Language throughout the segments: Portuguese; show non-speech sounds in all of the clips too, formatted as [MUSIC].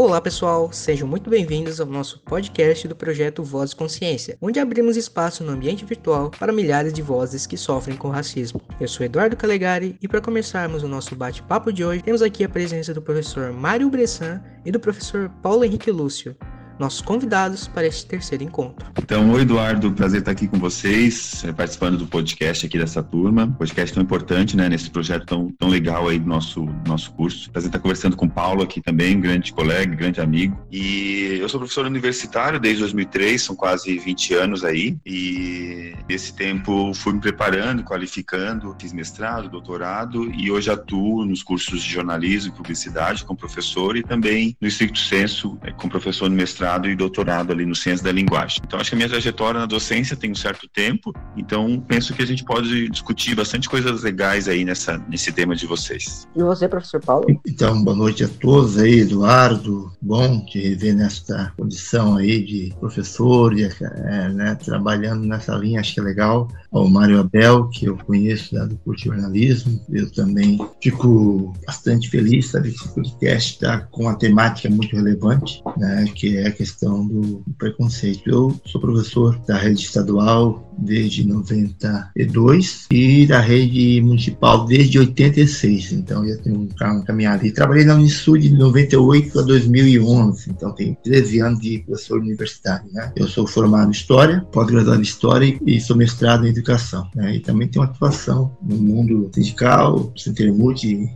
Olá pessoal, sejam muito bem-vindos ao nosso podcast do projeto Voz Consciência, onde abrimos espaço no ambiente virtual para milhares de vozes que sofrem com racismo. Eu sou Eduardo Calegari e para começarmos o nosso bate-papo de hoje, temos aqui a presença do professor Mário Bressan e do professor Paulo Henrique Lúcio, nossos convidados para este terceiro encontro. Então, oi Eduardo, prazer estar aqui com vocês, eh, participando do podcast aqui dessa turma, podcast tão importante, né, nesse projeto tão, tão legal aí do nosso, nosso curso. Prazer estar conversando com o Paulo aqui também, grande colega, grande amigo. E eu sou professor universitário desde 2003, são quase 20 anos aí, e nesse tempo fui me preparando, qualificando, fiz mestrado, doutorado, e hoje atuo nos cursos de jornalismo e publicidade como professor e também no estricto senso eh, como professor no mestrado mestrado e doutorado ali no Ciência da Linguagem. Então, acho que a minha trajetória na docência tem um certo tempo, então penso que a gente pode discutir bastante coisas legais aí nessa, nesse tema de vocês. E você, professor Paulo? Então, boa noite a todos aí, Eduardo. Bom te rever nesta condição aí de professor, e, é, né, trabalhando nessa linha, acho que é legal. Ao Mário Abel, que eu conheço lá do curso de jornalismo, eu também fico bastante feliz, sabe, que esse podcast está com uma temática muito relevante, né, que é questão do preconceito. Eu sou professor da rede estadual desde 92 e da rede municipal desde 86, então já tenho um caminhado. E trabalhei na Unisul de 98 a 2011, então tenho 13 anos de professor universitário. Né? Eu sou formado em História, pós-graduado em História e sou mestrado em Educação. Né? E também tenho atuação no mundo sindical, o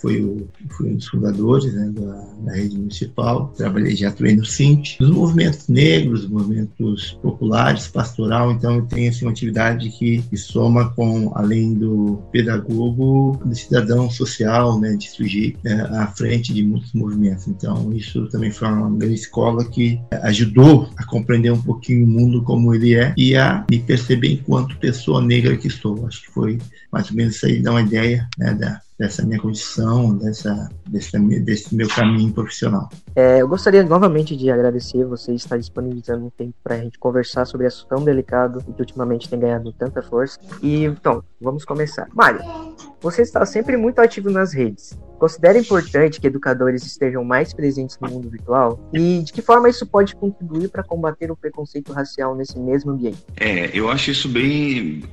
foi, foi um dos fundadores né, da, da, rede municipal, trabalhei, já atuei no Cint, nos movimentos negros, movimentos populares, pastoral, então eu tenho assim, uma atividade que, que soma com, além do pedagogo, do cidadão social, né, de surgir né, à frente de muitos movimentos. Então, isso também foi uma grande escola que ajudou a compreender um pouquinho o mundo como ele é e a me perceber enquanto pessoa negra que sou. Acho que foi mais ou menos isso aí, dar uma ideia né, da, dessa minha condição, dessa, desse, desse meu caminho profissional. É, eu gostaria novamente de agradecer você estar disponibilizando um tempo para a gente conversar sobre assunto tão delicado e que ultimamente tem ganhado tanta força. E então, vamos começar. Mário, você está sempre muito ativo nas redes. Considera importante que educadores estejam mais presentes no mundo virtual? E de que forma isso pode contribuir para combater o preconceito racial nesse mesmo ambiente? É, eu acho isso bem,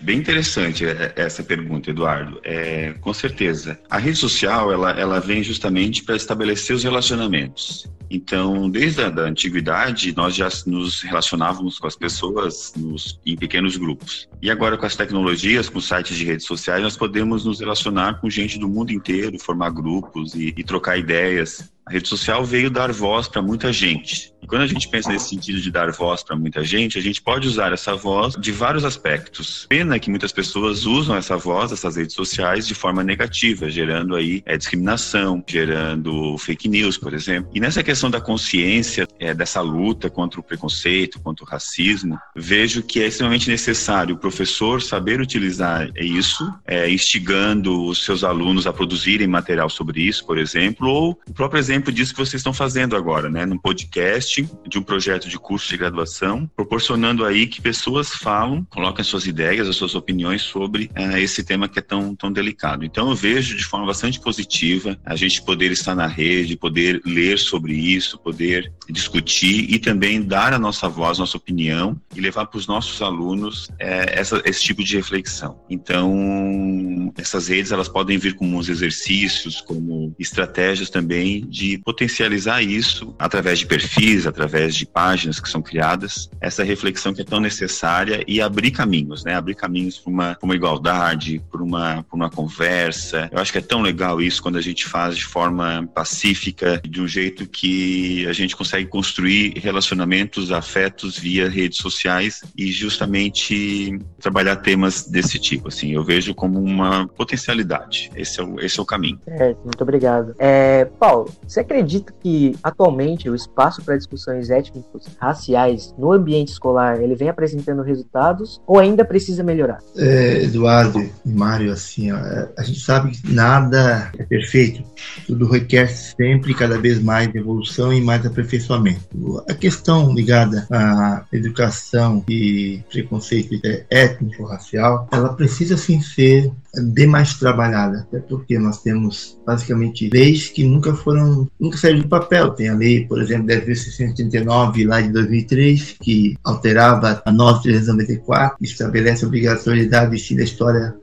bem interessante é, essa pergunta, Eduardo. É, com certeza. A rede social ela, ela vem justamente para estabelecer os relacionamentos. Então, desde a da antiguidade, nós já nos relacionávamos com as pessoas nos, em pequenos grupos. E agora, com as tecnologias, com sites de redes sociais, nós podemos nos relacionar com gente do mundo inteiro, formar grupos e, e trocar ideias. A rede social veio dar voz para muita gente. E quando a gente pensa nesse sentido de dar voz para muita gente, a gente pode usar essa voz de vários aspectos. Pena que muitas pessoas usam essa voz, essas redes sociais, de forma negativa, gerando aí é, discriminação, gerando fake news, por exemplo. E nessa questão da consciência, é, dessa luta contra o preconceito, contra o racismo, vejo que é extremamente necessário o professor saber utilizar isso, é, instigando os seus alunos a produzirem material sobre isso, por exemplo, ou o próprio exemplo exemplo disso que vocês estão fazendo agora, né? Num podcast de um projeto de curso de graduação, proporcionando aí que pessoas falam, coloquem suas ideias, as suas opiniões sobre uh, esse tema que é tão, tão delicado. Então eu vejo de forma bastante positiva a gente poder estar na rede, poder ler sobre isso, poder discutir e também dar a nossa voz, nossa opinião e levar para os nossos alunos é, essa, esse tipo de reflexão. Então, essas redes elas podem vir como uns exercícios, como estratégias também de de potencializar isso através de perfis, através de páginas que são criadas, essa reflexão que é tão necessária e abrir caminhos, né? Abrir caminhos para uma, uma igualdade, para uma, uma conversa. Eu acho que é tão legal isso quando a gente faz de forma pacífica, de um jeito que a gente consegue construir relacionamentos, afetos via redes sociais e justamente trabalhar temas desse tipo. Assim, eu vejo como uma potencialidade. Esse é o, esse é o caminho. É, muito obrigado. É, Paulo, você acredita que atualmente o espaço para discussões étnicos raciais no ambiente escolar ele vem apresentando resultados ou ainda precisa melhorar? É, Eduardo e Mário, assim, ó, a gente sabe que nada é perfeito. Tudo requer sempre cada vez mais evolução e mais aperfeiçoamento. A questão ligada à educação e preconceito étnico racial, ela precisa sim ser demais trabalhada, até porque nós temos basicamente leis que nunca foram, nunca saíram do papel. Tem a lei, por exemplo, 10.689 lá de 2003, que alterava a 9.394, estabelece a obrigatoriedade de da história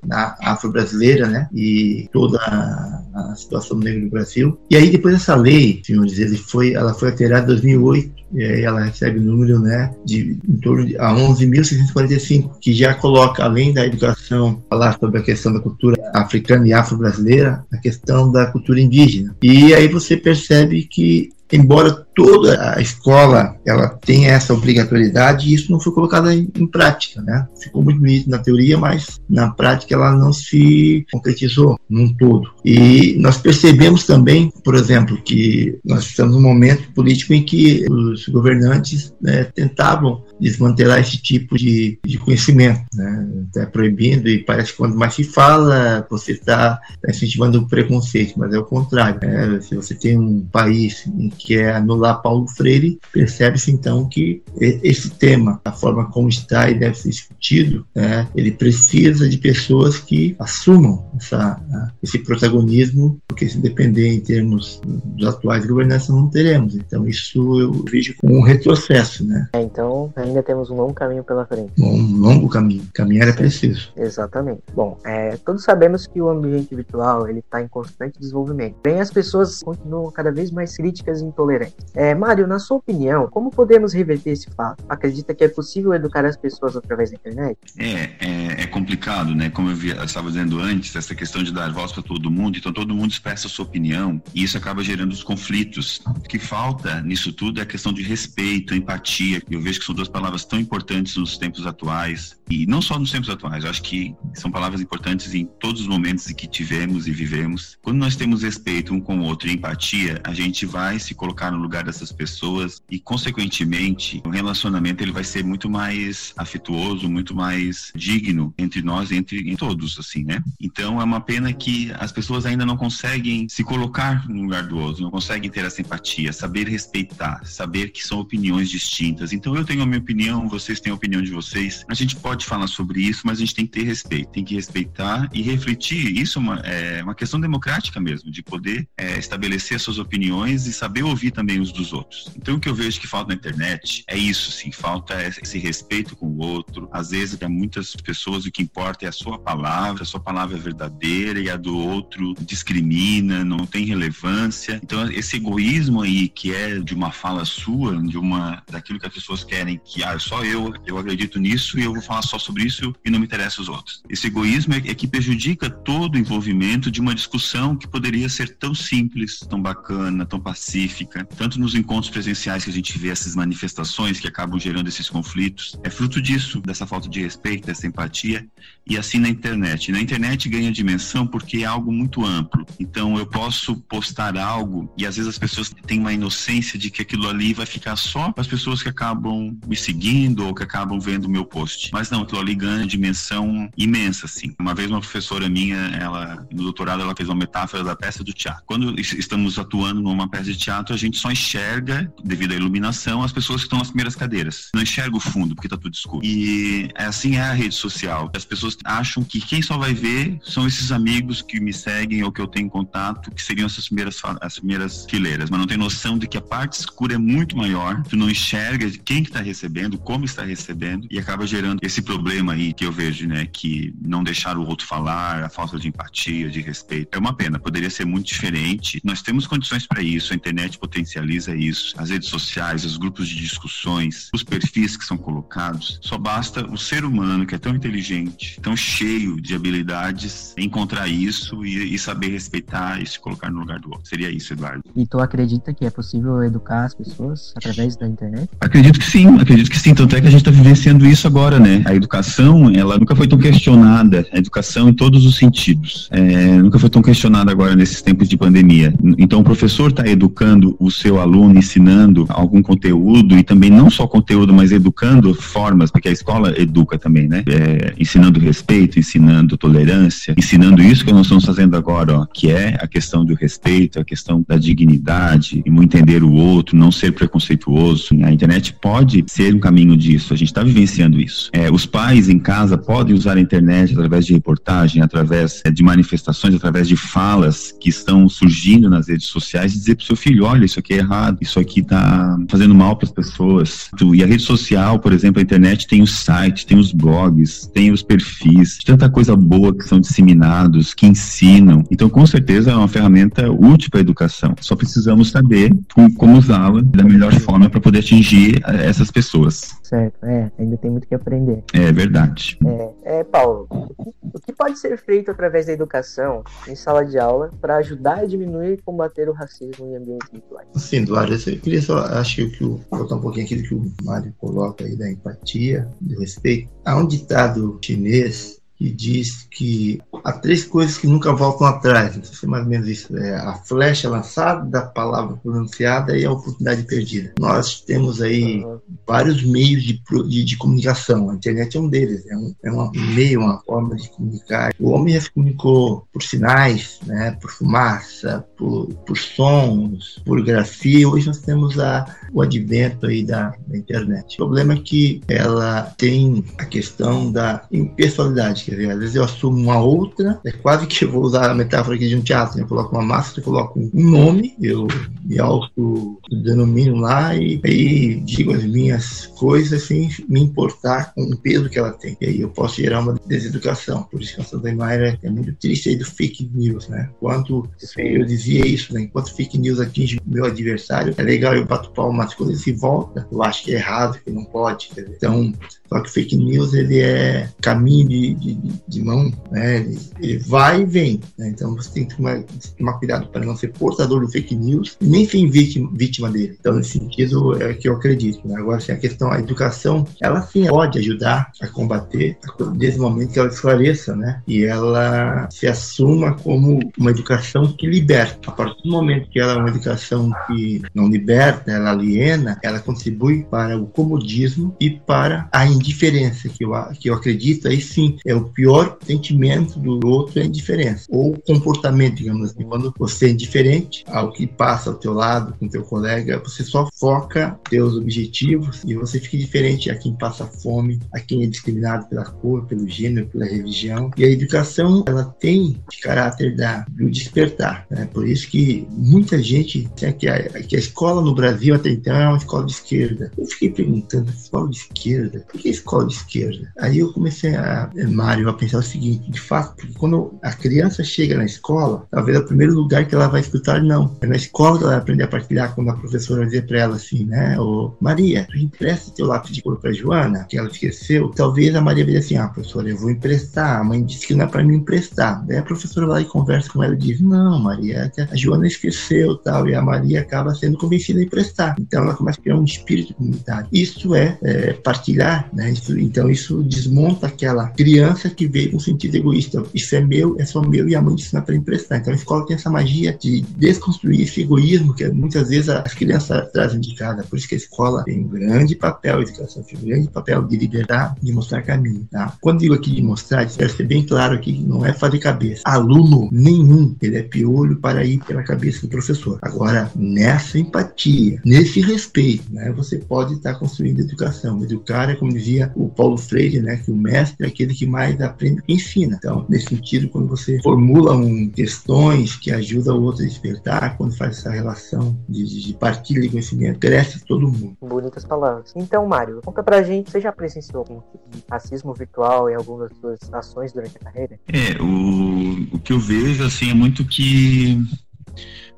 afro-brasileira, né, e toda a, situação do negro no Brasil. E aí depois essa lei, senhores, ele foi, ela foi alterada em 2008 e aí ela recebe o número né, de em torno de a 11.645, que já coloca, além da educação, falar sobre a questão da cultura africana e afro-brasileira, a questão da cultura indígena. E aí você percebe que embora toda a escola ela tenha essa obrigatoriedade, isso não foi colocado em, em, prática, né? Ficou muito bonito na teoria, mas na prática ela não se concretizou num todo. E nós percebemos também, por exemplo, que nós estamos num momento político em que os governantes né, tentavam desmantelar esse tipo de, de conhecimento, né? Está proibindo e parece que quando mais se fala, você está tá incentivando o preconceito, mas é o contrário. Né? Se você tem um país em que é anular Paulo Freire, percebe-se então que esse tema, a forma como está e deve ser discutido, né? ele precisa de pessoas que assumam essa, esse protagonismo, porque se depender em termos dos atuais governantes, não teremos. Então isso eu vejo como um retrocesso, né? É, então ainda temos um longo caminho pela frente. Um longo caminho. Caminhar é preciso. Exatamente. Bom, é, todos sabemos que o ambiente virtual ele está em constante desenvolvimento. Porém, as pessoas continuam cada vez mais críticas e intolerantes. É, Mário, na sua opinião, como podemos reverter esse fato? Acredita que é possível educar as pessoas através da internet? É, é, é complicado, né? Como eu, eu estava dizendo antes, essa questão de dar voz para todo mundo, então todo mundo expressa a sua opinião e isso acaba gerando os conflitos. O que falta nisso tudo é a questão de respeito, empatia. Eu vejo que são duas palavras tão importantes nos tempos atuais e não só nos tempos atuais, eu acho que são palavras importantes em todos os momentos em que tivemos e vivemos. Quando nós temos respeito um com o outro e empatia, a gente vai se colocar no lugar dessas pessoas e, consequentemente, o relacionamento ele vai ser muito mais afetuoso, muito mais digno entre nós, entre em todos, assim, né? Então é uma pena que as pessoas ainda não conseguem se colocar no lugar do outro, não conseguem ter essa empatia, saber respeitar, saber que são opiniões distintas. Então eu tenho a minha opinião, vocês têm a opinião de vocês. A gente pode falar sobre isso, mas a gente tem que ter respeito, tem que respeitar e refletir. Isso é uma, é uma questão democrática mesmo, de poder é, estabelecer as suas opiniões e saber ouvir também os dos outros. Então, o que eu vejo que falta na internet é isso, sim, falta esse respeito com o outro. Às vezes, para muitas pessoas, o que importa é a sua palavra, a sua palavra é verdadeira e a do outro discrimina, não tem relevância. Então, esse egoísmo aí, que é de uma fala sua, de uma daquilo que as pessoas querem, que ah, só eu, eu acredito nisso e eu vou falar só sobre isso e não me interessa os outros. Esse egoísmo é, é que prejudica todo o envolvimento de uma discussão que poderia ser tão simples, tão bacana, tão pacífica. Tanto nos encontros presenciais que a gente vê essas manifestações que acabam gerando esses conflitos, é fruto disso, dessa falta de respeito, dessa empatia. E assim na internet. Na internet ganha dimensão porque é algo muito amplo. Então eu posso postar algo e às vezes as pessoas têm uma inocência de que aquilo ali vai ficar só para as pessoas que acabam me seguindo ou que acabam vendo o meu post. Mas não, aquilo ali ganha dimensão imensa, assim. Uma vez uma professora minha, ela, no doutorado, ela fez uma metáfora da peça do teatro. Quando estamos atuando numa peça de teatro, a gente só enxerga, devido à iluminação, as pessoas que estão nas primeiras cadeiras. Não enxerga o fundo, porque está tudo escuro. E assim é a rede social. As pessoas acham que quem só vai ver são esses amigos que me seguem ou que eu tenho contato, que seriam essas primeiras, as primeiras fileiras. Mas não tem noção de que a parte escura é muito maior. Tu não enxerga quem que está recebendo, como está recebendo, e acaba gerando esse problema aí que eu vejo, né, que não deixar o outro falar, a falta de empatia, de respeito, é uma pena. Poderia ser muito diferente. Nós temos condições para isso, a internet potencializa isso, as redes sociais, os grupos de discussões, os perfis que são colocados. Só basta o ser humano que é tão inteligente, tão cheio de habilidades, encontrar isso e, e saber respeitar e se colocar no lugar do outro. Seria isso, Eduardo. E tu acredita que é possível educar as pessoas através da internet? Acredito que sim, acredito que sim. Tanto é que a gente está vivenciando isso agora, né? A educação, ela nunca foi tão questionada, a educação em todos os sentidos. É, nunca foi tão questionada agora nesses tempos de pandemia. Então, o professor está educando o seu aluno, ensinando algum conteúdo e também não só conteúdo, mas educando formas, porque a escola educa também, né? É, ensinando respeito, ensinando tolerância, ensinando isso que nós estamos fazendo agora, ó, que é a questão do respeito, a questão da dignidade, e entender o outro, não ser preconceituoso. A internet pode ser um caminho disso, a gente está vivenciando isso. É, os pais em casa podem usar a internet através de reportagem, através é, de manifestações, através de falas que estão surgindo nas redes sociais e dizer para o seu filho: olha, isso aqui é errado, isso aqui está fazendo mal para as pessoas. E a rede social, por exemplo, a internet tem os sites, tem os blogs, tem os perfis, tanta coisa boa que são disseminados, que ensinam. Então, com certeza, é uma ferramenta útil para a educação. Só precisamos saber como usá-la da melhor forma para poder atingir eh, essas pessoas. Certo, é, ainda tem muito que aprender. É verdade. É, é Paulo, o que pode ser feito através da educação em sala de aula para ajudar a diminuir e combater o racismo em ambientes virtuais? Sim, Eduardo, eu queria só, acho que o, voltar um pouquinho aquilo que o Mário coloca aí da empatia, do respeito. Há um ditado chinês que diz que há três coisas que nunca voltam atrás. Não sei se é mais ou menos isso. É a flecha lançada, a palavra pronunciada e a oportunidade perdida. Nós temos aí uhum. vários meios de, de, de, comunicação. A internet é um deles. É um, é um meio, uma forma de comunicar. O homem já se comunicou por sinais, né, por fumaça, por, por sons, por grafia. Hoje nós temos a, o advento aí da, da internet. O problema é que ela tem a questão da impessoalidade Às vezes eu assumo uma outra, é quase que eu vou usar a metáfora aqui de um teatro, né? eu coloco uma máscara, eu coloco um nome, eu me auto-denomino lá e aí digo as minhas coisas sem me importar com o peso que ela tem. E aí eu posso gerar uma deseducação. Por isso que a Santa Mayra é muito triste aí do fake news, né? Quando eu dizia isso, né? Enquanto fake news atinge meu adversário, é legal eu bato palma, mas quando ele se volta, eu acho que é errado, que não pode. Então, só que fake news ele é caminho de, de, de mão, né? Ele, ele, vai e vem. Né? Então você tem que tomar, tomar, cuidado para não ser portador do fake news e nem ser vítima, vítima dele. Então nesse sentido é que eu acredito. Né? Agora assim, a questão, a educação, ela sim pode ajudar a combater desde o momento que ela esclareça, né? E ela se assuma como uma educação que liberta. A partir do momento que ela é uma educação que não liberta, ela aliena, ela contribui para o comodismo e para a indiferença, que eu, que eu acredito, aí sim, é o pior sentimento do outro é a indiferença. Ou comportamento, digamos assim. Quando você é indiferente ao que passa ao teu lado, com teu colega, você só foca teus objetivos e você fica diferente a quem passa fome, a quem é discriminado pela cor, pelo gênero, pela religião. E a educação, ela tem de caráter da, do despertar. Né? Por isso que muita gente quer que a, que a escola no Brasil até então é uma escola de esquerda. Eu fiquei perguntando, escola de esquerda? Por que escola de esquerda? Aí eu comecei a, A pensar o seguinte, de fato, quando a criança chega na escola, talvez é o primeiro lugar que ela vai escutar não. É na escola que ela vai aprender a partilhar quando a professora dizer para ela assim, né, ô Maria, empresta teu lápis de cor para Joana, que ela esqueceu. Talvez a Maria veja assim, ah, professora, eu vou emprestar. A mãe disse que não é para mim emprestar. Daí a professora vai lá e conversa com ela e diz, não, Maria, é a Joana esqueceu tal, e a Maria acaba sendo convencida a emprestar. Então ela começa a criar um espírito comunitário. Isso é, é partilhar né? Isso, então isso desmonta aquela criança que veio com sentido egoísta. Isso é meu, é só meu e a mãe ensina para emprestar. Então a escola tem essa magia de desconstruir esse egoísmo que muitas vezes as crianças trazem de casa. Por isso que a escola tem um grande papel, a educação tem um grande papel de libertar, de mostrar caminho. Tá? Quando digo aqui de mostrar, quero ser bem claro aqui que não é fazer cabeça. Aluno nenhum, ele é piolho para ir pela cabeça do professor. Agora, nessa empatia, nesse respeito, né, você pode estar construindo educação. Educar é como dizia o Paulo Freire, né, que o mestre é aquele que mais aprende e ensina. Então, nesse sentido, quando você formula um, questões que ajudam o outro a despertar, quando faz essa relação de, de partilha de conhecimento, cresce todo mundo. Bonitas palavras. Então, Mário, conta pra gente, você já presenciou algum tipo de racismo virtual em algumas das suas ações durante a carreira? É, o, o que eu vejo, assim, é muito que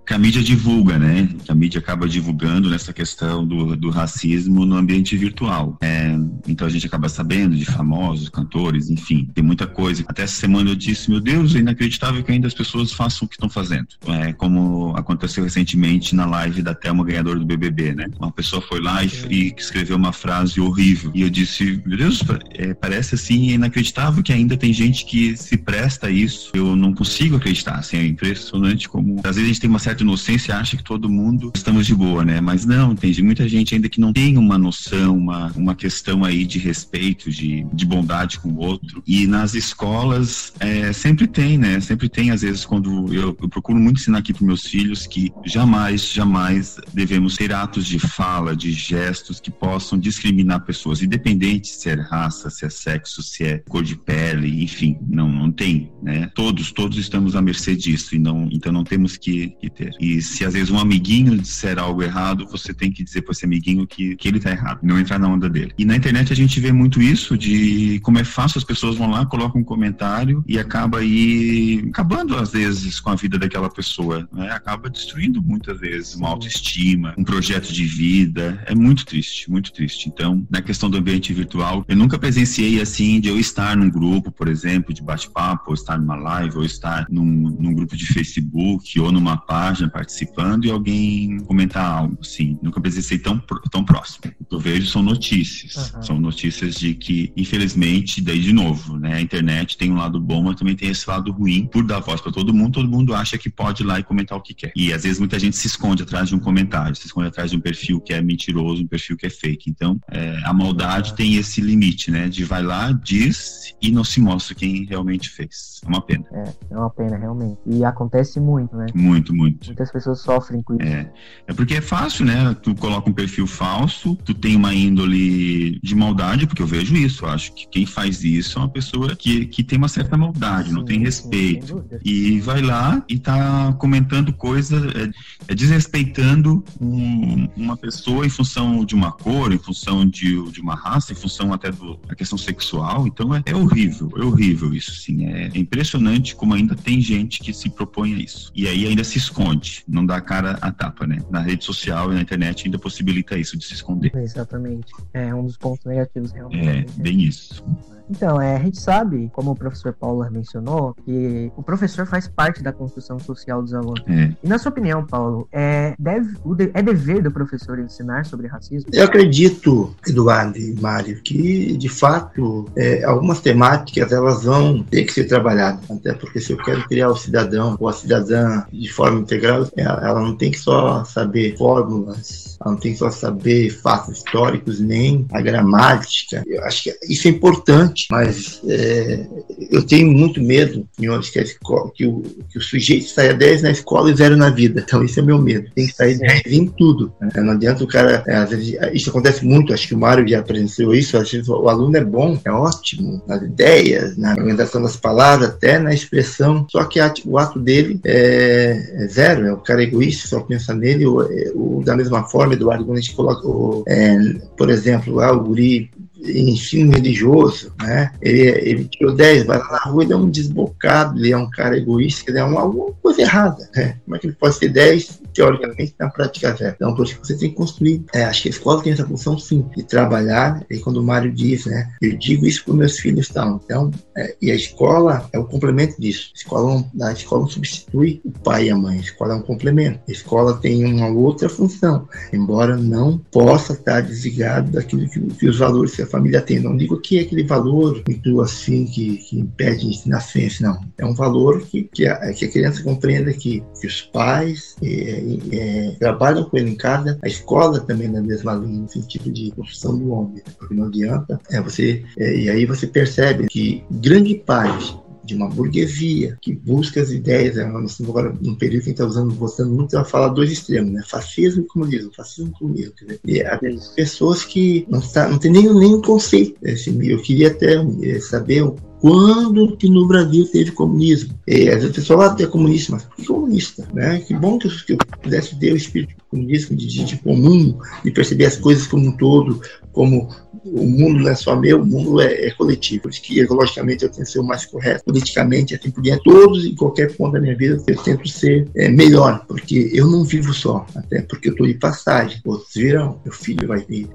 que a mídia divulga, né? Que a mídia acaba divulgando nessa questão do, do racismo no ambiente virtual. É, então a gente acaba sabendo de famosos, cantores, enfim, tem muita coisa. Até essa semana eu disse, meu Deus, é inacreditável que ainda as pessoas façam o que estão fazendo. É, como aconteceu recentemente na live da Thelma, ganhadora do BBB, né? Uma pessoa foi lá e, e escreveu uma frase horrível. E eu disse, meu Deus, é, parece assim inacreditável que ainda tem gente que se presta a isso. Eu não consigo acreditar, assim, é impressionante como às vezes a gente tem uma certa certa inocência acha que todo mundo estamos de boa, né? Mas não, tem muita gente ainda que não tem uma noção, uma, uma questão aí de respeito, de, de bondade com o outro. E nas escolas é, sempre tem, né? Sempre tem, às vezes, quando eu, eu procuro muito ensinar aqui para meus filhos que jamais, jamais devemos ter atos de fala, de gestos que possam discriminar pessoas, independente se é raça, se é sexo, se é cor de pele, enfim, não, não tem, né? Todos, todos estamos à mercê disso e não, então não temos que, que ter. E se às vezes um amiguinho disser algo errado, você tem que dizer para esse amiguinho que, que ele tá errado, não entrar na onda dele. E na internet a gente vê muito isso de como é fácil as pessoas vão lá, colocam um comentário e acaba aí acabando às vezes com a vida daquela pessoa, né? Acaba destruindo muitas vezes uma autoestima, um projeto de vida. É muito triste, muito triste. Então, na questão do ambiente virtual, eu nunca presenciei assim de eu estar num grupo, por exemplo, de bate-papo, ou estar numa live, ou estar num, num grupo de Facebook ou numa página participando e alguém comentar algo, assim. Nunca presenciei tão, tão próximo. Eu vejo são notícias. Uhum. São notícias de que, infelizmente, daí de novo, né? A internet tem um lado bom, mas também tem esse lado ruim. Por dar voz para todo mundo, todo mundo acha que pode ir lá e comentar o que quer. E às vezes muita gente se esconde atrás de um comentário, se esconde atrás de um perfil que é mentiroso, um perfil que é fake. Então, é, a maldade tem esse limite, né? De vai lá, diz e não se mostra quem realmente fez. É uma pena. É, é uma pena, realmente. E acontece muito, né? Muito, muito. Muitas pessoas sofrem com isso. É, é porque é fácil, né? Tu coloca um perfil falso, tu tem uma índole de maldade, porque eu vejo isso. Eu acho que quem faz isso é uma pessoa que, que tem uma certa maldade, sim, não tem respeito. Sim, e vai lá e tá comentando coisa, é, é desrespeitando um, uma pessoa em função de uma cor, em função de, de uma raça, em função até da questão sexual. Então é, é, horrível, é horrível isso, sim. É, é impressionante como ainda tem gente que se propõe a isso. E aí ainda se esconde, não dá cara a tapa, né? Na rede social e na internet ainda possibilita isso de se esconder. Exatamente. É um dos pontos negativos realmente. É, bem isso. Então, é, a gente sabe, como o professor Paulo mencionou, que o professor faz parte da construção social dos alunos. É. E na sua opinião, Paulo, é, deve, é dever do professor ensinar sobre racismo? Eu acredito, Eduardo e Mário, que de fato é, algumas temáticas elas vão ter que ser trabalhadas. Até porque se eu quero criar o cidadão ou a cidadã de forma integral, ela não tem que só saber fórmulas, ela não tem que só saber fatos históricos, nem a gramática. Eu acho que isso é importante mas é, eu tenho muito medo, senhores, que, escola, que, o, que o sujeito saia 10 na escola e zero na vida. Então, isso é meu medo. Tem que sair 10 em tudo. Né? Não adianta o cara. É, às vezes, isso acontece muito, acho que o Mário já apresentou isso. Às vezes, o aluno é bom, é ótimo nas ideias, na organização das palavras, até na expressão. Só que o ato dele é, é zero. É o cara egoísta, só pensa nele. Ou, ou da mesma forma, Eduardo, quando a gente coloca, o, é, por exemplo, lá o guri ensino religioso, né? Ele, ele tirou 10, vai lá na rua, ele é um desbocado, ele é um cara egoísta, ele é uma, alguma coisa errada, né? Como é que ele pode ter 10 teoricamente, na prática zero. Então, por isso que você tem que construir. É, acho que a escola tem essa função, sim, de trabalhar. E quando o Mário diz, né, eu digo isso para meus filhos, tal. Então, é, e a escola é o complemento disso. A escola, a escola não substitui o pai e a mãe. A escola é um complemento. A escola tem uma outra função, embora não possa estar desligado daquilo que, que os valores que a família tem. Não digo que é aquele valor muito assim que, que impede de ensinar ciência, não. É um valor que, que, a, que a criança compreenda que, que os pais é, é, trabalham com ele em casa, a escola também na mesma linha, no sentido de construção do homem, porque não adianta. É, você, é, e aí você percebe que grande parte de uma burguesia que busca as ideias. Né? Nós estamos agora num período que a gente está usando, gostando muito para falar dois extremos, né? Fascismo e comunismo, fascismo e comunismo. E há pessoas que não, está, não tem nenhum, nenhum conceito. Assim, eu queria até é, saber quando que no Brasil teve comunismo. E, às vezes o pessoal fala ah, é comunista, mas por que comunista? Né? Que bom que eu, que eu pudesse ter o espírito comunismo, de, de, de comum, de perceber as coisas como um todo, como o mundo não é só meu, o mundo é, é coletivo. Por isso que ecologicamente eu tento ser o mais correto, politicamente, assim por diante, todos em qualquer ponto da minha vida eu tento ser é, melhor, porque eu não vivo só, até porque eu estou de passagem. Outros virão, meu filho vai vir,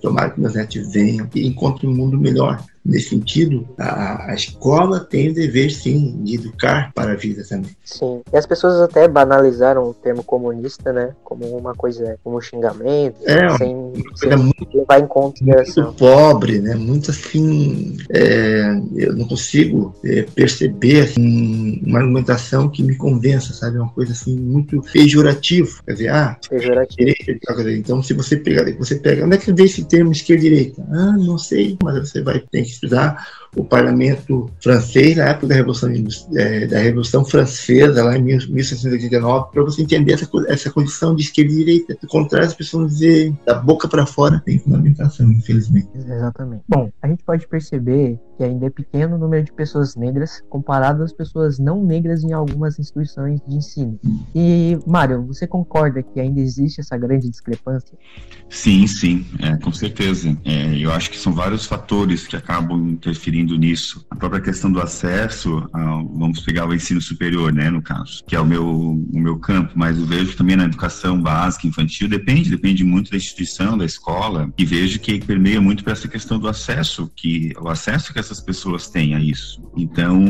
tomara que meus netos venham e encontrem um mundo melhor nesse sentido, a, a escola tem o dever, sim, de educar para a vida também. Sim, e as pessoas até banalizaram o termo comunista, né, como uma coisa, como um xingamento, é, sem, sem muito, levar em consideração. Muito pobre, né, muito assim, é, eu não consigo é, perceber assim, uma argumentação que me convença, sabe, uma coisa assim muito pejorativa, quer dizer, ah, pejorativo. direita, então se você pegar, você pega, onde é que vem esse termo esquerda e direita? Ah, não sei, mas você vai ter que estudar o parlamento francês na época da Revolução, é, da Revolução Francesa, lá em 1789, para você entender essa, essa condição de esquerda e direita. Do contrário, as pessoas vão dizer da boca para fora tem fundamentação, infelizmente. Exatamente. Bom, a gente pode perceber que ainda é pequeno o número de pessoas negras comparado às pessoas não negras em algumas instituições de ensino. E, Mário, você concorda que ainda existe essa grande discrepância? Sim, sim, é, com certeza. É, eu acho que são vários fatores que acabam interferindo nisso. A própria questão do acesso, ao, vamos pegar o ensino superior, né, no caso, que é o meu, o meu campo, mas eu vejo também na educação básica, infantil, depende, depende muito da instituição, da escola, e vejo que permeia muito para essa questão do acesso, que o acesso que essas pessoas têm a isso. Então,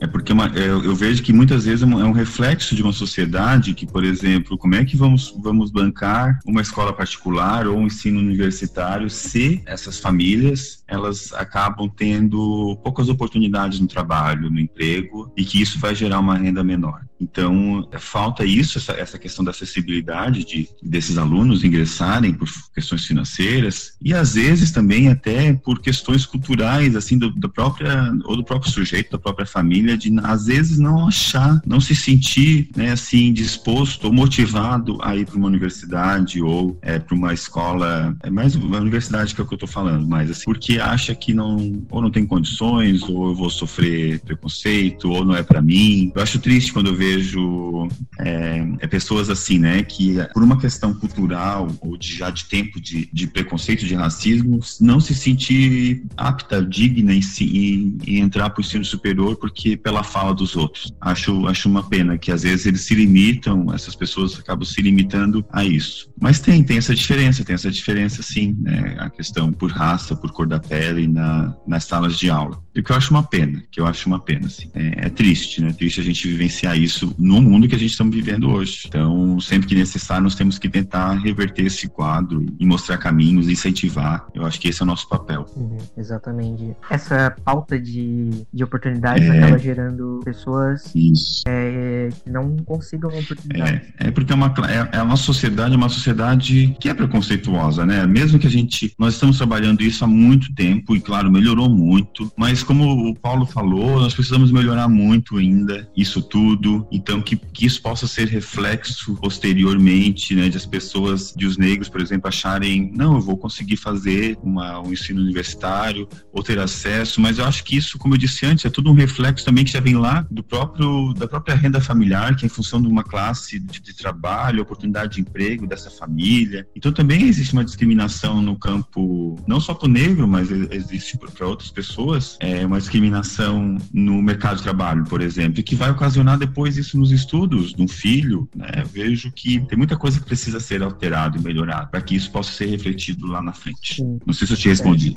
é porque uma, eu, eu, vejo que muitas vezes é um é reflexo de uma sociedade que, por exemplo, como é que vamos, vamos bancar uma escola particular ou um ensino universitário se essas famílias elas acabam tendo poucas oportunidades no trabalho, no emprego, e que isso vai gerar uma renda menor. Então, falta isso, essa, essa questão da acessibilidade de, desses alunos ingressarem por questões financeiras e às vezes também até por questões culturais, assim, do, da própria, ou do próprio sujeito, da própria família, de às vezes não achar, não se sentir, né, assim, disposto ou motivado a ir para uma universidade ou é, para uma escola, é mais uma universidade que é o que eu estou falando, mas assim, porque acha que não, ou não tem condições, ou eu vou sofrer preconceito, ou não é para mim. Eu acho triste quando eu vejo é, é, pessoas assim, né, que por uma questão cultural ou de, já de tempo de, de preconceito, de racismo, não se sentir apta, digna em, em, em entrar para o ensino superior porque pela fala dos outros. Acho, acho uma pena que às vezes eles se limitam, essas pessoas acabam se limitando a isso. Mas tem, tem essa diferença, tem essa diferença sim, né, a questão por raça, por cor da pele na, nas salas de aula. E o que eu acho uma pena, que eu acho uma pena, assim. É, é triste, né? É triste a gente vivenciar isso no mundo que a gente está vivendo hoje. Então, sempre que necessário, nós temos que tentar reverter esse quadro e mostrar caminhos, incentivar. Eu acho que esse é o nosso papel. Uhum, exatamente. Essa pauta de, de oportunidades é... acaba gerando pessoas é, que não consigam oportunidades. É, é porque é uma, é, é uma sociedade, uma sociedade que é preconceituosa, né? Mesmo que a gente, nós estamos trabalhando isso há muito tempo e, claro, melhorou muito, mas como o Paulo falou, nós precisamos melhorar muito ainda isso tudo, então que, que isso possa ser reflexo posteriormente, né, de as pessoas, de os negros, por exemplo, acharem, não, eu vou conseguir fazer uma, um ensino universitário ou ter acesso, mas eu acho que isso, como eu disse antes, é tudo um reflexo também que já vem lá do próprio, da própria renda familiar, que é em função de uma classe de, de trabalho, oportunidade de emprego dessa família. Então também existe uma discriminação no campo, não só para o negro, mas existe para outras pessoas, é, uma discriminação no mercado de trabalho, por exemplo, que vai ocasionar depois isso nos estudos de um filho, né? Vejo que tem muita coisa que precisa ser alterada e melhorada para que isso possa ser refletido lá na frente. Sim. Não sei se eu te respondi.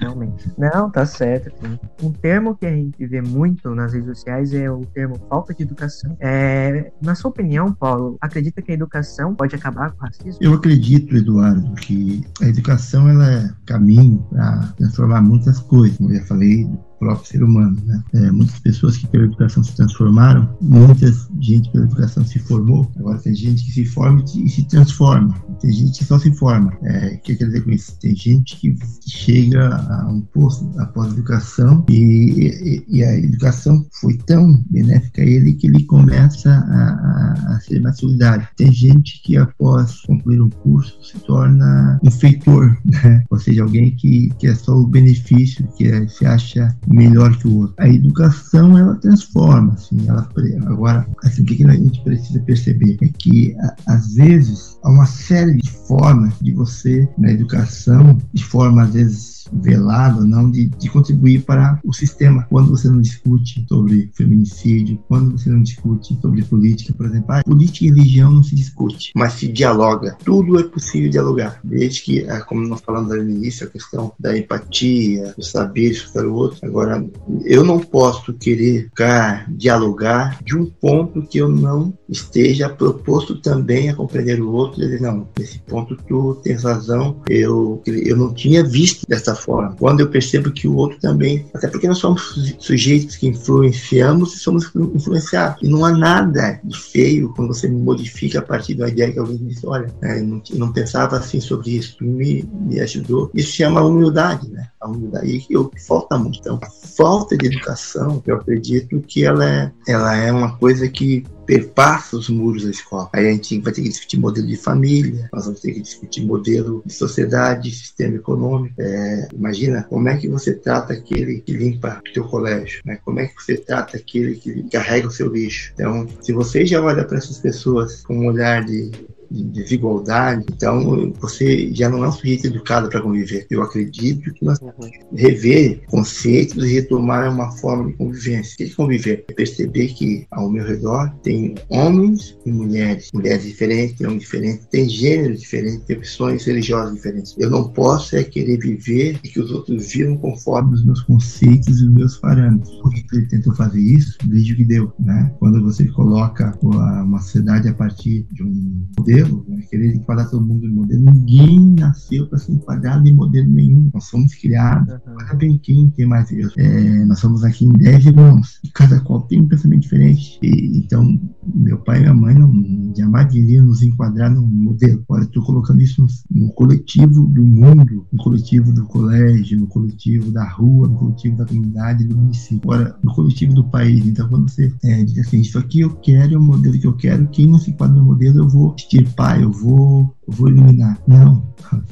Realmente. Não, tá certo. Sim. Um termo que a gente vê muito nas redes sociais é o termo falta de educação. É, na sua opinião, Paulo, acredita que a educação pode acabar com o racismo? Eu acredito, Eduardo, que a educação ela é caminho para transformar muitas coisas. Como eu já falei, próprio ser humano. Né? É, muitas pessoas que pela educação se transformaram, muitas gente pela educação se formou, agora tem gente que se forma e se transforma, tem gente que só se forma. É, o que quer dizer com isso? Tem gente que chega a um posto após a educação e, e, a educação foi tão benéfica a ele que ele começa a, a, a ser mais solidário. Tem gente que após concluir um curso se torna um feitor, né? ou seja, alguém que, que é só o benefício, que é, se acha melhor que o outro. A educação ela transforma, assim, ela agora assim, o que a gente precisa perceber é que às vezes há uma série de formas de você na educação, de forma às vezes velado, não, de, de contribuir para o sistema. Quando você não discute sobre feminicídio, quando você não discute sobre política, por exemplo, ah, política e religião não se discute, mas se dialoga. Tudo é possível dialogar, desde que, ah, como nós falamos ali no início, a questão da empatia, do saber escutar o outro. Agora, eu não posso querer ficar, dialogar de um ponto que eu não esteja proposto também a compreender o outro e dizer, não, nesse ponto tu tens razão, eu, eu não tinha visto dessa forma. Quando eu percebo que o outro também, até porque nós somos sujeitos que influenciamos e somos influenciados. E não há nada de feio quando você modifica a partir da ideia que alguém disse, olha, é, eu não, eu não pensava assim sobre isso, me, me ajudou. Isso chama humildade, né? A humildade que falta muito. Então, a falta de educação, eu acredito que ela é, ela é uma coisa que perpassa os muros da escola. Aí a gente vai ter que discutir modelo de família, nós vamos ter que discutir modelo de sociedade, sistema econômico. É, imagina como é que você trata aquele que limpa o teu colégio, né? como é que você trata aquele que carrega o seu lixo. Então, se você já olha para essas pessoas com um olhar de de desigualdade, então você já não é um sujeito educado para conviver. Eu acredito que nós que rever conceitos e retomar uma forma de convivência. O que é conviver? É perceber que ao meu redor tem homens e mulheres, mulheres diferentes, homens diferentes, tem gêneros diferentes, tem opções religiosas diferentes. Eu não posso é querer viver e que os outros vivam conforme os meus conceitos e os meus parâmetros. Por que ele tentou fazer isso? Veja o que deu, né? Quando você coloca uma sociedade a partir de um modelo modelo, né? querer enquadrar todo mundo em modelo. Ninguém nasceu para ser enquadrado em modelo nenhum. Nós somos criados. Uhum. Bem quem tem mais Deus. É, nós somos aqui em 10 irmãos. E cada qual tem um pensamento diferente. E, então, meu pai e minha mãe não jamais iriam nos enquadrar num modelo. Olha, estou colocando isso no, no, coletivo do mundo, no coletivo do colégio, no coletivo da rua, no coletivo da comunidade, do município. Agora, no coletivo do país. Então, quando você é, diz assim, isso aqui eu quero, é o modelo que eu quero, quem não se enquadra no modelo, eu vou extirpar, eu vou eu vou eliminar. Não,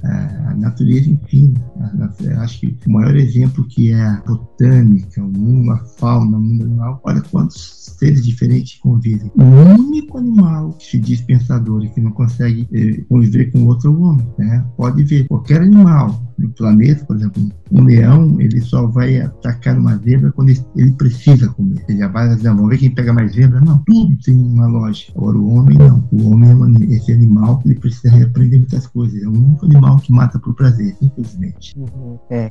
a natureza ensina. Acho que o maior exemplo que é a botânica, o mundo, a fauna, o mundo animal, olha quantos seres diferentes convivem. O único animal que se diz pensador e que não consegue eh, conviver com outro homem, né? Pode ver qualquer animal do planeta, por exemplo, um leão, ele só vai atacar uma zebra quando ele precisa comer. Ele já vai vamos ver quem pega mais zebra? Não, tudo tem uma lógica. Agora, o homem não. O homem é esse animal, ele precisa aprender muitas coisas. É o único animal que mata por prazer, infelizmente. Uhum. É.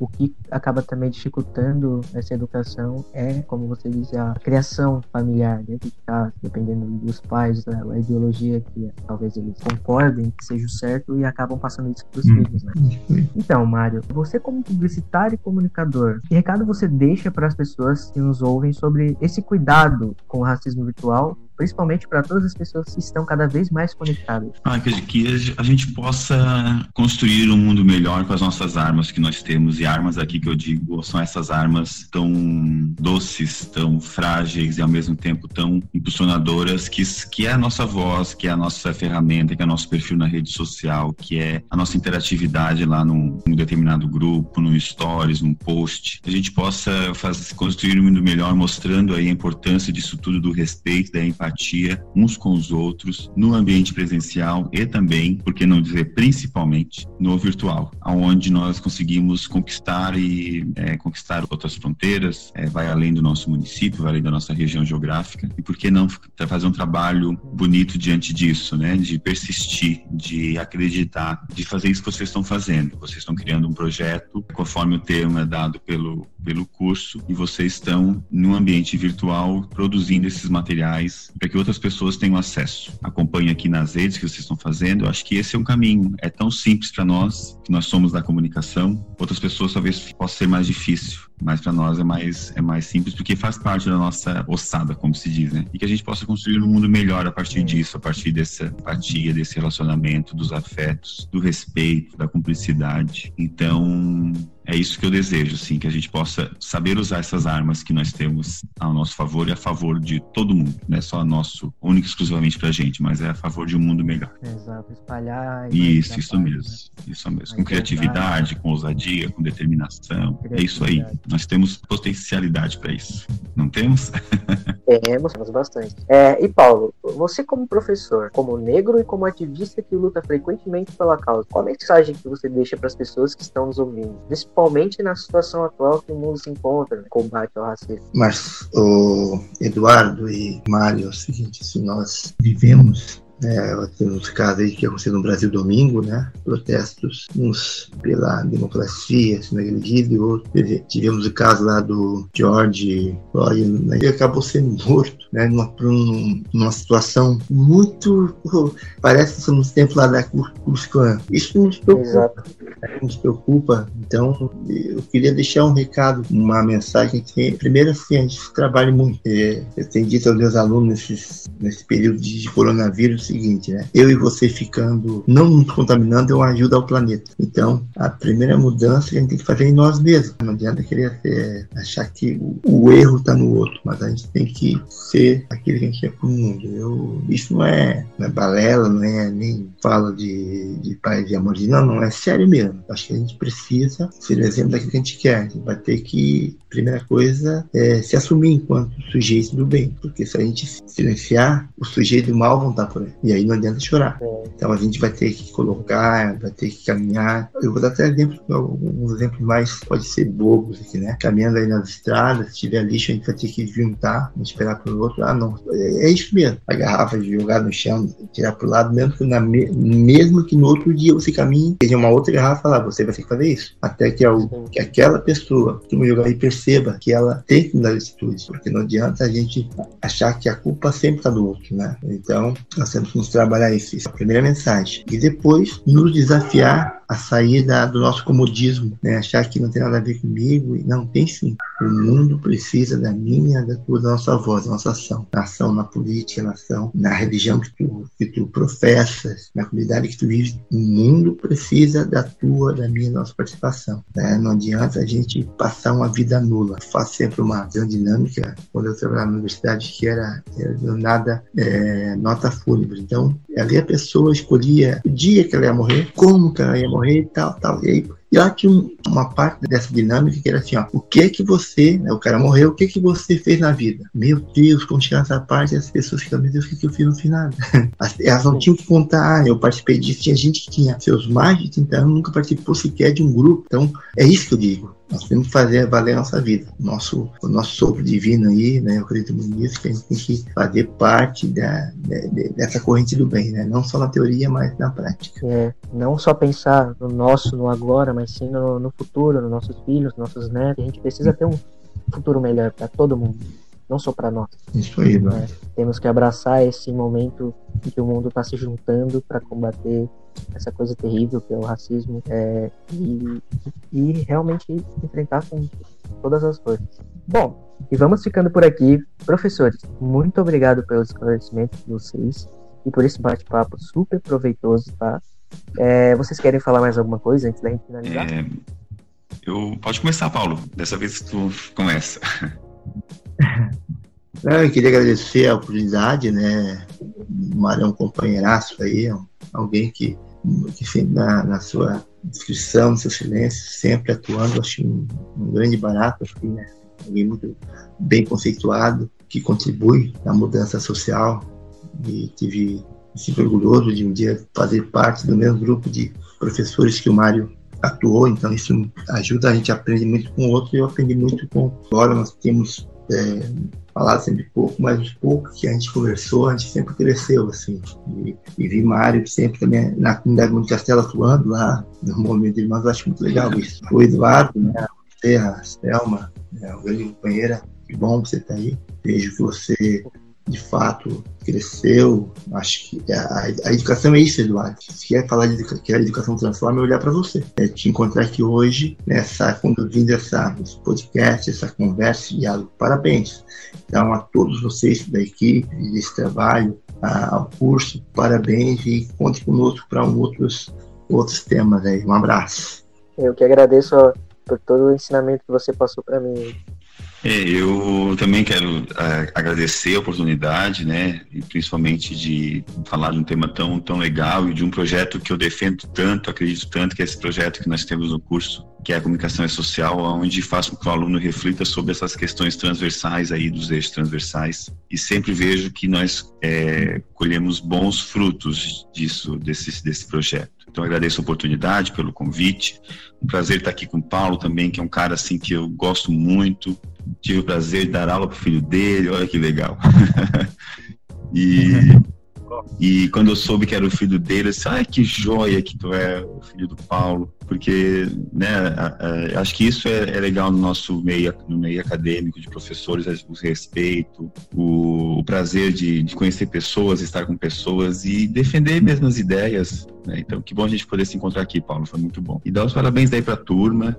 O que acaba também dificultando essa educação é, como você disse, a criação familiar dentro de casa, dependendo dos pais, da a ideologia que talvez eles concordem que seja o certo e acabam passando isso para os uhum. filhos, né? Então, Mário, você como publicitário e comunicador, que recado você deixa para as pessoas que nos ouvem sobre esse cuidado com o racismo virtual principalmente para todas as pessoas que estão cada vez mais conectadas. Ah, que, que a gente possa construir um mundo melhor com as nossas armas que nós temos. E armas aqui que eu digo são essas armas tão doces, tão frágeis e ao mesmo tempo tão impulsionadoras, que, que é a nossa voz, que é a nossa ferramenta, que é o nosso perfil na rede social, que é a nossa interatividade lá num, num determinado grupo, num stories, num post. A gente possa fazer, construir um mundo melhor, mostrando aí a importância disso tudo, do respeito, da empatia empatia uns com os outros no ambiente presencial e também, por que não dizer principalmente, no virtual, aonde nós conseguimos conquistar e é, conquistar outras fronteiras, é, vai além do nosso município, vai além da nossa região geográfica e por que não fazer um trabalho bonito diante disso, né? De persistir, de acreditar, de fazer isso que vocês estão fazendo. Vocês estão criando um projeto conforme o tema dado pelo pelo curso e vocês estão no ambiente virtual produzindo esses materiais para que outras pessoas tenham acesso. Acompanhe aqui nas redes que vocês estão fazendo. Eu acho que esse é um caminho. É tão simples para nós, que nós somos da comunicação. Outras pessoas talvez possa ser mais difícil mas para nós é mais, é mais simples porque faz parte da nossa ossada, como se diz, né? E que a gente possa construir um mundo melhor a partir disso, a partir dessa empatia, desse relacionamento, dos afetos, do respeito, da cumplicidade. Então, é isso que eu desejo, assim, que a gente possa saber usar essas armas que nós temos ao nosso favor e a favor de todo mundo, não é só nosso, único exclusivamente pra gente, mas é a favor de um mundo melhor. Exato, espalhar. Isso, isso mesmo, né? isso mesmo, com criatividade, com ousadia, com determinação, é isso aí. Nós temos potencialidade para isso, não temos? [LAUGHS] Temos, temos bastante. É, e Paulo, você como professor, como negro e como ativista que luta frequentemente pela causa, qual a mensagem que você deixa para as pessoas que estão nos ouvindo, principalmente na situação atual que o mundo se encontra, né? combate ao racismo? Mas o Eduardo e Mário, é o seguinte, se nós vivemos é, temos casos aí que aconteceu no Brasil domingo, né? Protestos, uns pela democracia sendo agredido e outros. Tivemos o caso lá do George Floyd, né? ele acabou sendo morto, né? Numa, numa situação muito. Parece que estamos no tempo lá da Klan. Isso nos preocupa. Exato. Nos preocupa. Então, eu queria deixar um recado, uma mensagem que, primeiro, assim, a gente trabalha muito. É, eu tenho dito aos meus alunos nesses, nesse período de coronavírus seguinte, né? Eu e você ficando não nos contaminando, eu ajudo ao planeta. Então, a primeira mudança que a gente tem que fazer é em nós mesmos. Não adianta querer é, achar que o, o erro está no outro, mas a gente tem que ser aquele que a gente é para o mundo. Eu, isso não é, não é balela, não é nem fala de, de paz amor. Não, não, é sério mesmo. Acho que a gente precisa ser o exemplo daquilo que a gente quer. A gente vai ter que, primeira coisa, é se assumir enquanto sujeito do bem. Porque se a gente silenciar, os sujeitos do mal vão estar por aí. E aí não adianta chorar. É. Então a gente vai ter que colocar, vai ter que caminhar. Eu vou dar até exemplos, alguns exemplos mais, pode ser bobos aqui, né? Caminhando aí nas estradas, se tiver lixo, a gente vai ter que juntar, não esperar pelo outro. Ah, não. É, é isso mesmo. A garrafa de jogar no chão, tirar pro lado, mesmo que, na, mesmo que no outro dia você caminhe, tenha uma outra garrafa lá, você vai ter que fazer isso. Até que, a, que aquela pessoa que vai jogar aí perceba que ela tem que mudar de atitude. Porque não adianta a gente achar que a culpa sempre está do outro, né? Então, nós temos nos trabalhar isso é a primeira mensagem. E depois nos desafiar a sair da, do nosso comodismo, né? achar que não tem nada a ver comigo. Não, tem sim. O mundo precisa da minha, da tua, da nossa voz, da nossa ação. Na ação na política, na ação na religião que tu, que tu professas, na comunidade que tu vives. O mundo precisa da tua, da minha, da nossa participação. Né? Não adianta a gente passar uma vida nula. Eu faço sempre uma dinâmica, quando eu trabalhava na universidade, que era, era nada é, nota fúnebre. Então, ali a pessoa escolhia o dia que ela ia morrer, como que ela ia morrer e tal, tal. E aí, e lá tinha uma parte dessa dinâmica que era assim, ó, o que que você, né, o cara morreu, o que que você fez na vida? Meu Deus, quando chegar essa parte, as pessoas ficam, meu Deus, o que, que eu fiz no final? [LAUGHS] Elas não tinham que contar, ah, eu participei disso, tinha gente que tinha seus mais de 30 anos, nunca participou sequer de um grupo. Então, é isso que eu digo. Nós temos que fazer valer a nossa vida. Nosso, o nosso sopro divino aí, né? Eu acredito muito nisso, que a gente tem que fazer parte da, de, dessa corrente do bem, né? Não só na teoria, mas na prática. É, não só pensar no nosso, no agora, mas sim no, no futuro, nos nossos filhos, nos nossos netos. A gente precisa ter um futuro melhor para todo mundo não só para nós. Isso aí, né? Temos que abraçar esse momento em que o mundo está se juntando para combater essa coisa terrível que é o racismo é, e, e realmente enfrentar com todas as forças. Bom, e vamos ficando por aqui. Professores, muito obrigado pelo esclarecimento de vocês e por esse bate-papo super proveitoso, tá? É, vocês querem falar mais alguma coisa antes da gente finalizar? É, eu, pode começar, Paulo. Dessa vez tu começa. [LAUGHS] eu queria agradecer a oportunidade, né? O Mário é um companheiraço aí, é alguém que, que sempre na, na, sua descrição, no seu silêncio, sempre atuando, acho um, um grande barato, né? alguém muito bem conceituado, que contribui na mudança social e tive me orgulhoso de um dia fazer parte do mesmo grupo de professores que o Mário atuou, então isso ajuda a gente a aprender muito com o outro e eu aprendi muito com agora nós temos é, falado sempre pouco, mas os poucos que a gente conversou, a gente sempre cresceu, assim. E, e vi Mário sempre também na comunidade Monte Castelo atuando lá, no Movimento de Irmãos, eu acho muito legal isso. O Eduardo, né, a Selma, é, uma grande companheira, que bom você estar tá aí. Vejo que você de fato cresceu. Acho que a, a, educação é isso, Eduardo. Se quer falar de que a educação transforma, é olhar para você. É te encontrar aqui hoje, nessa conduzindo essa esse podcast, essa conversa, diálogo. Parabéns. Então, a todos vocês da equipe, desse trabalho, ao curso, parabéns e conte conosco para um outros, outros temas aí. Um abraço. Eu que agradeço por todo o ensinamento que você passou para mim. É, eu também quero é, agradecer a oportunidade, né, e principalmente de falar de um tema tão, tão legal e de um projeto que eu defendo tanto, acredito tanto, que é esse projeto que nós temos no curso que é a comunicação social, onde faço com que o aluno reflita sobre essas questões transversais aí dos eixos transversais e sempre vejo que nós é, colhemos bons frutos disso, desse, desse projeto. Então agradeço a oportunidade pelo convite, um prazer estar aqui com o Paulo também, que é um cara assim que eu gosto muito, tive o prazer de dar aula para o filho dele, olha que legal. [LAUGHS] e e quando eu soube que era o filho dele, eu disse, ai, que joia que tu é o filho do Paulo. Porque, né, acho que isso é, é, legal no nosso meio, no meio acadêmico, de professores, o respeito, o, o prazer de, de, conhecer pessoas, estar com pessoas e defender mesmo as ideias. Né? Então, que bom a gente poder se encontrar aqui, Paulo, foi muito bom. E dar os parabéns para a turma,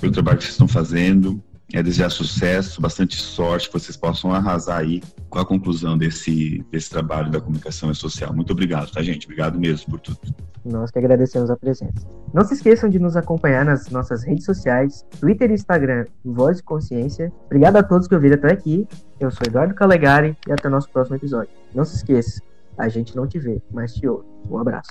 pelo trabalho que vocês estão fazendo é desejar sucesso, bastante sorte, que vocês possam arrasar aí com a conclusão desse, desse trabalho da comunicação social. Muito obrigado, tá, gente? Obrigado mesmo por tudo. Nós que agradecemos a presença. Não se esqueçam de nos acompanhar nas nossas redes sociais, Twitter e Instagram, Voz de Consciência. Obrigado a todos que ouviram até aqui. Eu sou Eduardo Calegari e até o nosso próximo episódio. Não se esqueça, a gente não te vê, mas te ouve. Um abraço.